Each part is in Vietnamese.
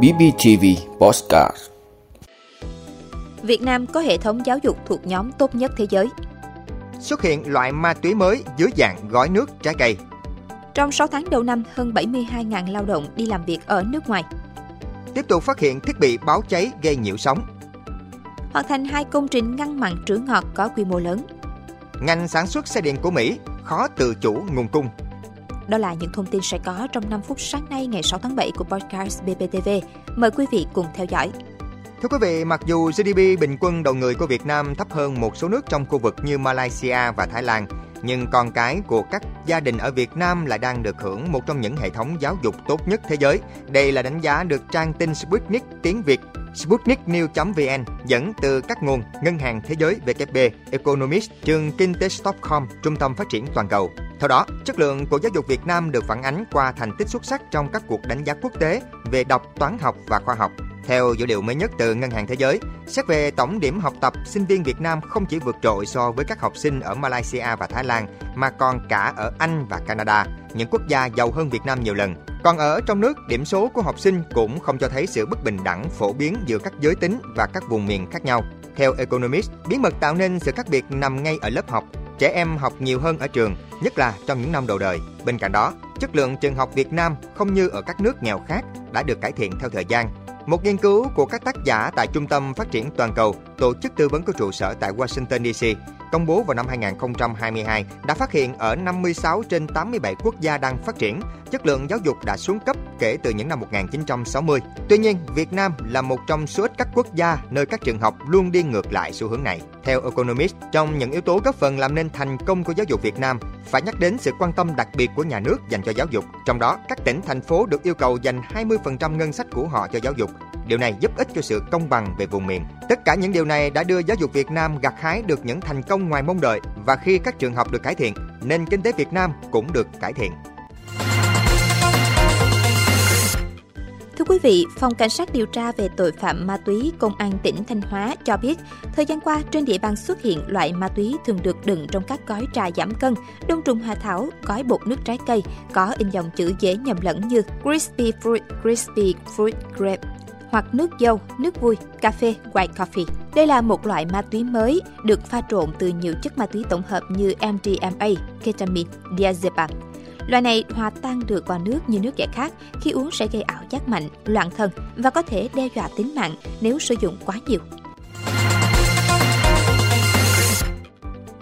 BBTV Postcard Việt Nam có hệ thống giáo dục thuộc nhóm tốt nhất thế giới. Xuất hiện loại ma túy mới dưới dạng gói nước trái cây. Trong 6 tháng đầu năm, hơn 72.000 lao động đi làm việc ở nước ngoài. Tiếp tục phát hiện thiết bị báo cháy gây nhiễu sóng. Hoàn thành hai công trình ngăn mặn trữ ngọt có quy mô lớn. Ngành sản xuất xe điện của Mỹ khó tự chủ nguồn cung. Đó là những thông tin sẽ có trong 5 phút sáng nay ngày 6 tháng 7 của podcast BBTV. Mời quý vị cùng theo dõi. Thưa quý vị, mặc dù GDP bình quân đầu người của Việt Nam thấp hơn một số nước trong khu vực như Malaysia và Thái Lan, nhưng con cái của các gia đình ở Việt Nam lại đang được hưởng một trong những hệ thống giáo dục tốt nhất thế giới. Đây là đánh giá được trang tin Sputnik tiếng Việt Sputniknews.vn dẫn từ các nguồn Ngân hàng Thế giới WB, Economist, trường Kinh tế Stockholm, Trung tâm Phát triển Toàn cầu. Theo đó, chất lượng của giáo dục Việt Nam được phản ánh qua thành tích xuất sắc trong các cuộc đánh giá quốc tế về đọc, toán học và khoa học. Theo dữ liệu mới nhất từ Ngân hàng Thế giới, xét về tổng điểm học tập, sinh viên Việt Nam không chỉ vượt trội so với các học sinh ở Malaysia và Thái Lan, mà còn cả ở Anh và Canada, những quốc gia giàu hơn Việt Nam nhiều lần. Còn ở trong nước, điểm số của học sinh cũng không cho thấy sự bất bình đẳng phổ biến giữa các giới tính và các vùng miền khác nhau. Theo Economist, bí mật tạo nên sự khác biệt nằm ngay ở lớp học. Trẻ em học nhiều hơn ở trường, nhất là trong những năm đầu đời. Bên cạnh đó, chất lượng trường học Việt Nam không như ở các nước nghèo khác đã được cải thiện theo thời gian một nghiên cứu của các tác giả tại Trung tâm Phát triển Toàn cầu, tổ chức tư vấn có trụ sở tại Washington DC, công bố vào năm 2022 đã phát hiện ở 56 trên 87 quốc gia đang phát triển, chất lượng giáo dục đã xuống cấp kể từ những năm 1960. Tuy nhiên, Việt Nam là một trong số ít các quốc gia nơi các trường học luôn đi ngược lại xu hướng này. Theo Economist, trong những yếu tố góp phần làm nên thành công của giáo dục Việt Nam, phải nhắc đến sự quan tâm đặc biệt của nhà nước dành cho giáo dục. Trong đó, các tỉnh, thành phố được yêu cầu dành 20% ngân sách của họ cho giáo dục. Điều này giúp ích cho sự công bằng về vùng miền. Tất cả những điều này đã đưa giáo dục Việt Nam gặt hái được những thành công ngoài mong đợi và khi các trường học được cải thiện, nền kinh tế Việt Nam cũng được cải thiện. Thưa quý vị, Phòng Cảnh sát điều tra về tội phạm ma túy Công an tỉnh Thanh Hóa cho biết, thời gian qua trên địa bàn xuất hiện loại ma túy thường được đựng trong các gói trà giảm cân, đông trùng hạ thảo, gói bột nước trái cây, có in dòng chữ dễ nhầm lẫn như Crispy Fruit, Crispy Fruit Grape hoặc nước dâu, nước vui, cà phê, white coffee. Đây là một loại ma túy mới được pha trộn từ nhiều chất ma túy tổng hợp như MDMA, ketamine, diazepam. Loại này hòa tan được vào nước như nước giải khát, khi uống sẽ gây ảo giác mạnh, loạn thần và có thể đe dọa tính mạng nếu sử dụng quá nhiều.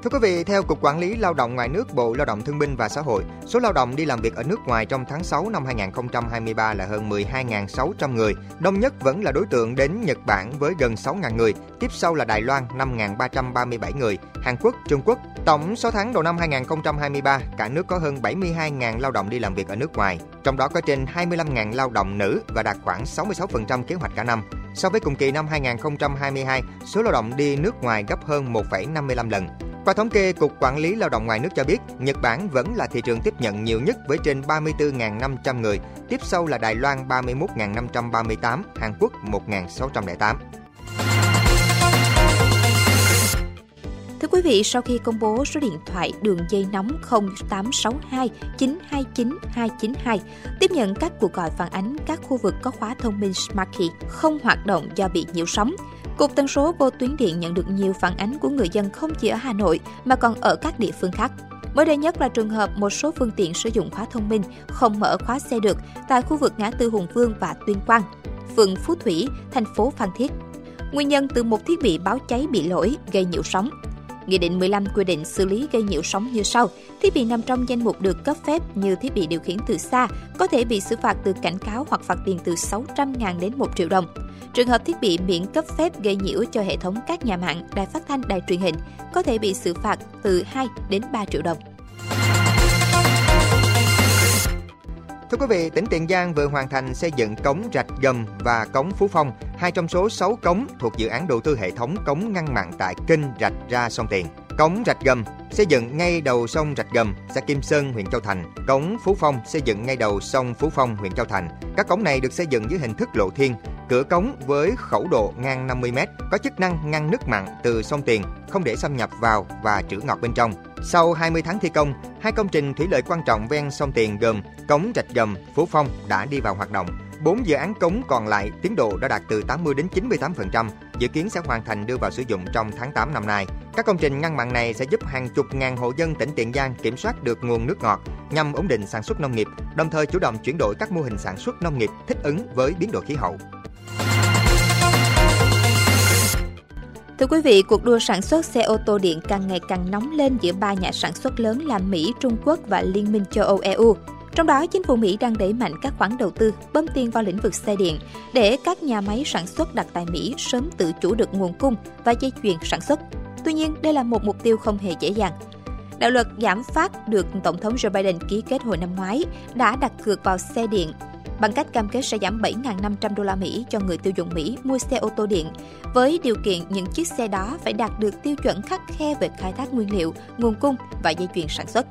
Thưa quý vị, theo Cục Quản lý Lao động Ngoài nước Bộ Lao động Thương binh và Xã hội, số lao động đi làm việc ở nước ngoài trong tháng 6 năm 2023 là hơn 12.600 người. Đông nhất vẫn là đối tượng đến Nhật Bản với gần 6.000 người, tiếp sau là Đài Loan 5.337 người, Hàn Quốc, Trung Quốc. Tổng số tháng đầu năm 2023, cả nước có hơn 72.000 lao động đi làm việc ở nước ngoài, trong đó có trên 25.000 lao động nữ và đạt khoảng 66% kế hoạch cả năm. So với cùng kỳ năm 2022, số lao động đi nước ngoài gấp hơn 1,55 lần. Qua thống kê, Cục Quản lý Lao động ngoài nước cho biết, Nhật Bản vẫn là thị trường tiếp nhận nhiều nhất với trên 34.500 người, tiếp sau là Đài Loan 31.538, Hàn Quốc 1.608. quý vị, sau khi công bố số điện thoại đường dây nóng 0862 929 292 tiếp nhận các cuộc gọi phản ánh các khu vực có khóa thông minh Smart Key không hoạt động do bị nhiễu sóng, Cục tần số vô tuyến điện nhận được nhiều phản ánh của người dân không chỉ ở Hà Nội mà còn ở các địa phương khác. Mới đây nhất là trường hợp một số phương tiện sử dụng khóa thông minh không mở khóa xe được tại khu vực ngã tư Hùng Vương và Tuyên Quang, phường Phú Thủy, thành phố Phan Thiết. Nguyên nhân từ một thiết bị báo cháy bị lỗi gây nhiễu sóng. Nghị định 15 quy định xử lý gây nhiễu sóng như sau. Thiết bị nằm trong danh mục được cấp phép như thiết bị điều khiển từ xa có thể bị xử phạt từ cảnh cáo hoặc phạt tiền từ 600.000 đến 1 triệu đồng. Trường hợp thiết bị miễn cấp phép gây nhiễu cho hệ thống các nhà mạng, đài phát thanh, đài truyền hình có thể bị xử phạt từ 2 đến 3 triệu đồng. Thưa quý vị, tỉnh Tiền Giang vừa hoàn thành xây dựng cống Rạch Gầm và cống Phú Phong, hai trong số 6 cống thuộc dự án đầu tư hệ thống cống ngăn mặn tại kênh Rạch ra sông Tiền. Cống Rạch Gầm xây dựng ngay đầu sông Rạch Gầm, xã Kim Sơn, huyện Châu Thành. Cống Phú Phong xây dựng ngay đầu sông Phú Phong, huyện Châu Thành. Các cống này được xây dựng dưới hình thức lộ thiên, cửa cống với khẩu độ ngang 50 m, có chức năng ngăn nước mặn từ sông Tiền không để xâm nhập vào và trữ ngọt bên trong. Sau 20 tháng thi công, hai công trình thủy lợi quan trọng ven sông Tiền gồm cống Rạch Gầm, Phú Phong đã đi vào hoạt động. 4 dự án cống còn lại tiến độ đã đạt từ 80 đến 98%, dự kiến sẽ hoàn thành đưa vào sử dụng trong tháng 8 năm nay. Các công trình ngăn mặn này sẽ giúp hàng chục ngàn hộ dân tỉnh Tiền Giang kiểm soát được nguồn nước ngọt nhằm ổn định sản xuất nông nghiệp, đồng thời chủ động chuyển đổi các mô hình sản xuất nông nghiệp thích ứng với biến đổi khí hậu. Thưa quý vị, cuộc đua sản xuất xe ô tô điện càng ngày càng nóng lên giữa ba nhà sản xuất lớn là Mỹ, Trung Quốc và Liên minh châu Âu EU. Trong đó, chính phủ Mỹ đang đẩy mạnh các khoản đầu tư, bơm tiền vào lĩnh vực xe điện để các nhà máy sản xuất đặt tại Mỹ sớm tự chủ được nguồn cung và dây chuyền sản xuất. Tuy nhiên, đây là một mục tiêu không hề dễ dàng. Đạo luật giảm phát được Tổng thống Joe Biden ký kết hồi năm ngoái đã đặt cược vào xe điện bằng cách cam kết sẽ giảm 7.500 đô la Mỹ cho người tiêu dùng Mỹ mua xe ô tô điện, với điều kiện những chiếc xe đó phải đạt được tiêu chuẩn khắc khe về khai thác nguyên liệu, nguồn cung và dây chuyền sản xuất.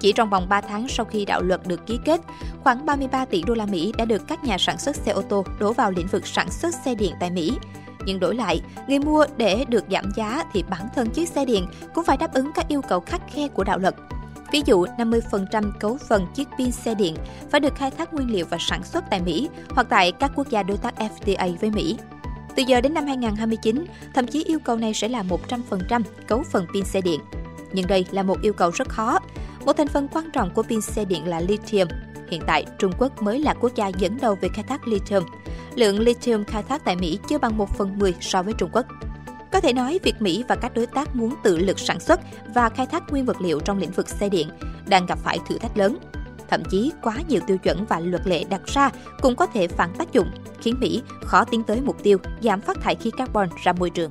Chỉ trong vòng 3 tháng sau khi đạo luật được ký kết, khoảng 33 tỷ đô la Mỹ đã được các nhà sản xuất xe ô tô đổ vào lĩnh vực sản xuất xe điện tại Mỹ. Nhưng đổi lại, người mua để được giảm giá thì bản thân chiếc xe điện cũng phải đáp ứng các yêu cầu khắc khe của đạo luật. Ví dụ, 50% cấu phần chiếc pin xe điện phải được khai thác nguyên liệu và sản xuất tại Mỹ hoặc tại các quốc gia đối tác FTA với Mỹ. Từ giờ đến năm 2029, thậm chí yêu cầu này sẽ là 100% cấu phần pin xe điện. Nhưng đây là một yêu cầu rất khó. Một thành phần quan trọng của pin xe điện là lithium. Hiện tại, Trung Quốc mới là quốc gia dẫn đầu về khai thác lithium. Lượng lithium khai thác tại Mỹ chưa bằng 1 phần 10 so với Trung Quốc. Có thể nói, việc Mỹ và các đối tác muốn tự lực sản xuất và khai thác nguyên vật liệu trong lĩnh vực xe điện đang gặp phải thử thách lớn. Thậm chí, quá nhiều tiêu chuẩn và luật lệ đặt ra cũng có thể phản tác dụng, khiến Mỹ khó tiến tới mục tiêu giảm phát thải khí carbon ra môi trường.